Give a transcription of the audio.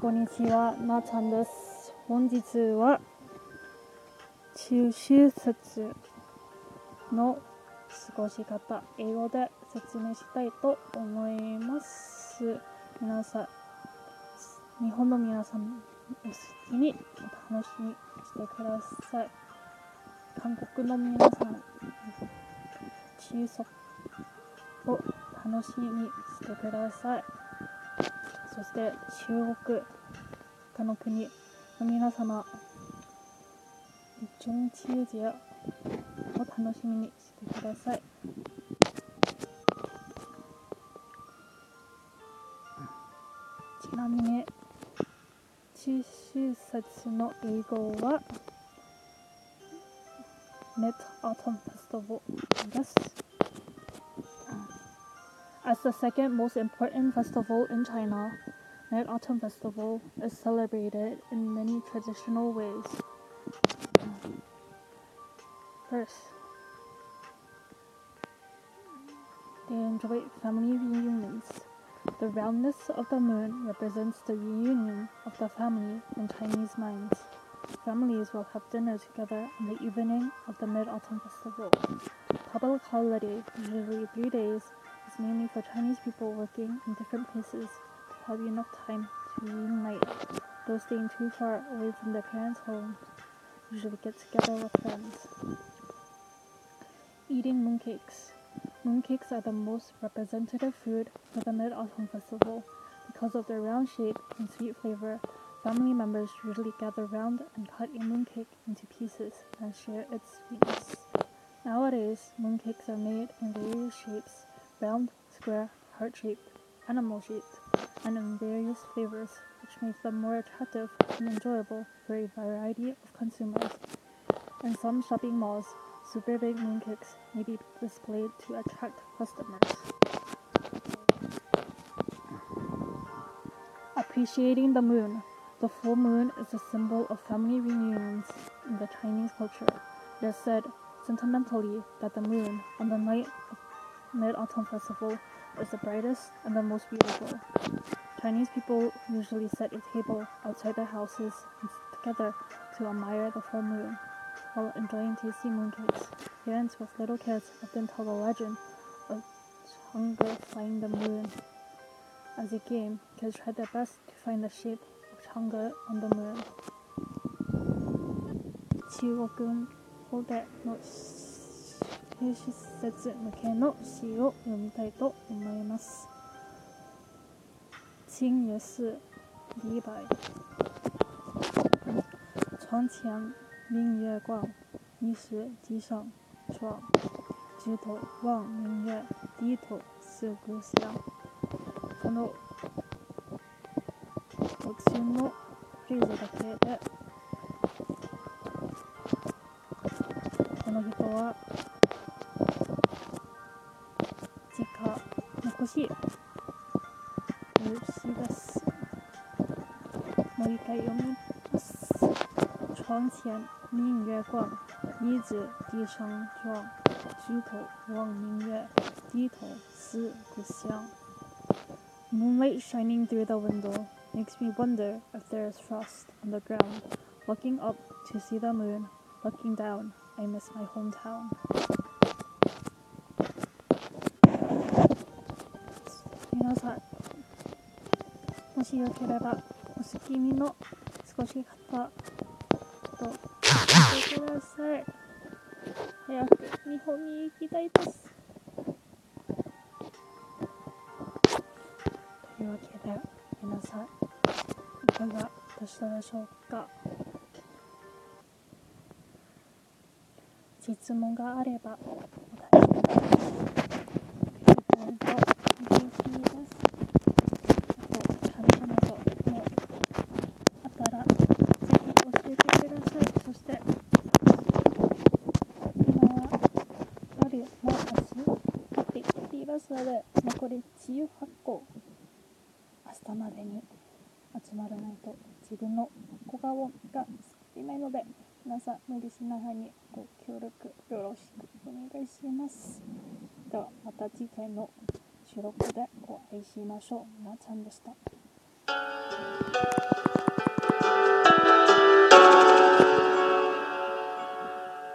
こんにちは、なちゃんです。本日は、中秋節の過ごし方、英語で説明したいと思います。皆さん、日本の皆さん、おにお楽しみにしてください。韓国の皆さん、中足を楽しみにしてください。そして中国他の国の皆様ジョンチュージアを楽しみにしてくださいちなみに中秋節の英語は Net Autumn Festival です as the second most important festival in China. Mid Autumn Festival is celebrated in many traditional ways. First, they enjoy family reunions. The roundness of the moon represents the reunion of the family in Chinese minds. Families will have dinner together on the evening of the Mid Autumn Festival. Public holiday, usually three days, it's mainly for Chinese people working in different places to have enough time to reunite. Those staying too far away from their parents' home usually get together with friends. Eating mooncakes. Mooncakes are the most representative food for the Mid Autumn Festival. Because of their round shape and sweet flavor, family members usually gather round and cut a mooncake into pieces and share its sweetness. Nowadays, mooncakes are made in various shapes round, square, heart-shaped, animal-shaped, and in various flavors, which makes them more attractive and enjoyable for a variety of consumers. In some shopping malls, super big mooncakes may be displayed to attract customers. Appreciating the moon. The full moon is a symbol of family reunions in the Chinese culture. It is said sentimentally that the moon, on the night of Mid Autumn Festival is the brightest and the most beautiful. Chinese people usually set a table outside their houses together to admire the full moon while enjoying tasty mooncakes. Parents with little kids often tell the legend of Chang'e flying the moon. As a game, kids try their best to find the shape of Chang'e on the moon. 低出節向けの詩を読みたいと思います。清也寺李白。床前明月光，疑是地上霜。举头望明月，低头思故乡。この特集のフレーズだけでこの人は Moonlight shining through the window makes me wonder if there is frost on the ground. Looking up to see the moon, looking down, I miss my hometown. もしよければお好きみの少し方と聞いてください早く日本に行きたいですというわけで皆さんいかがでしたでしょうか質問があればお楽しあ残り18個明日までに集まらないと自分の小顔が少ないので皆さん無理しないにご協力よろしくお願いしますではまた次回の収録でお会いしましょうなちゃんでした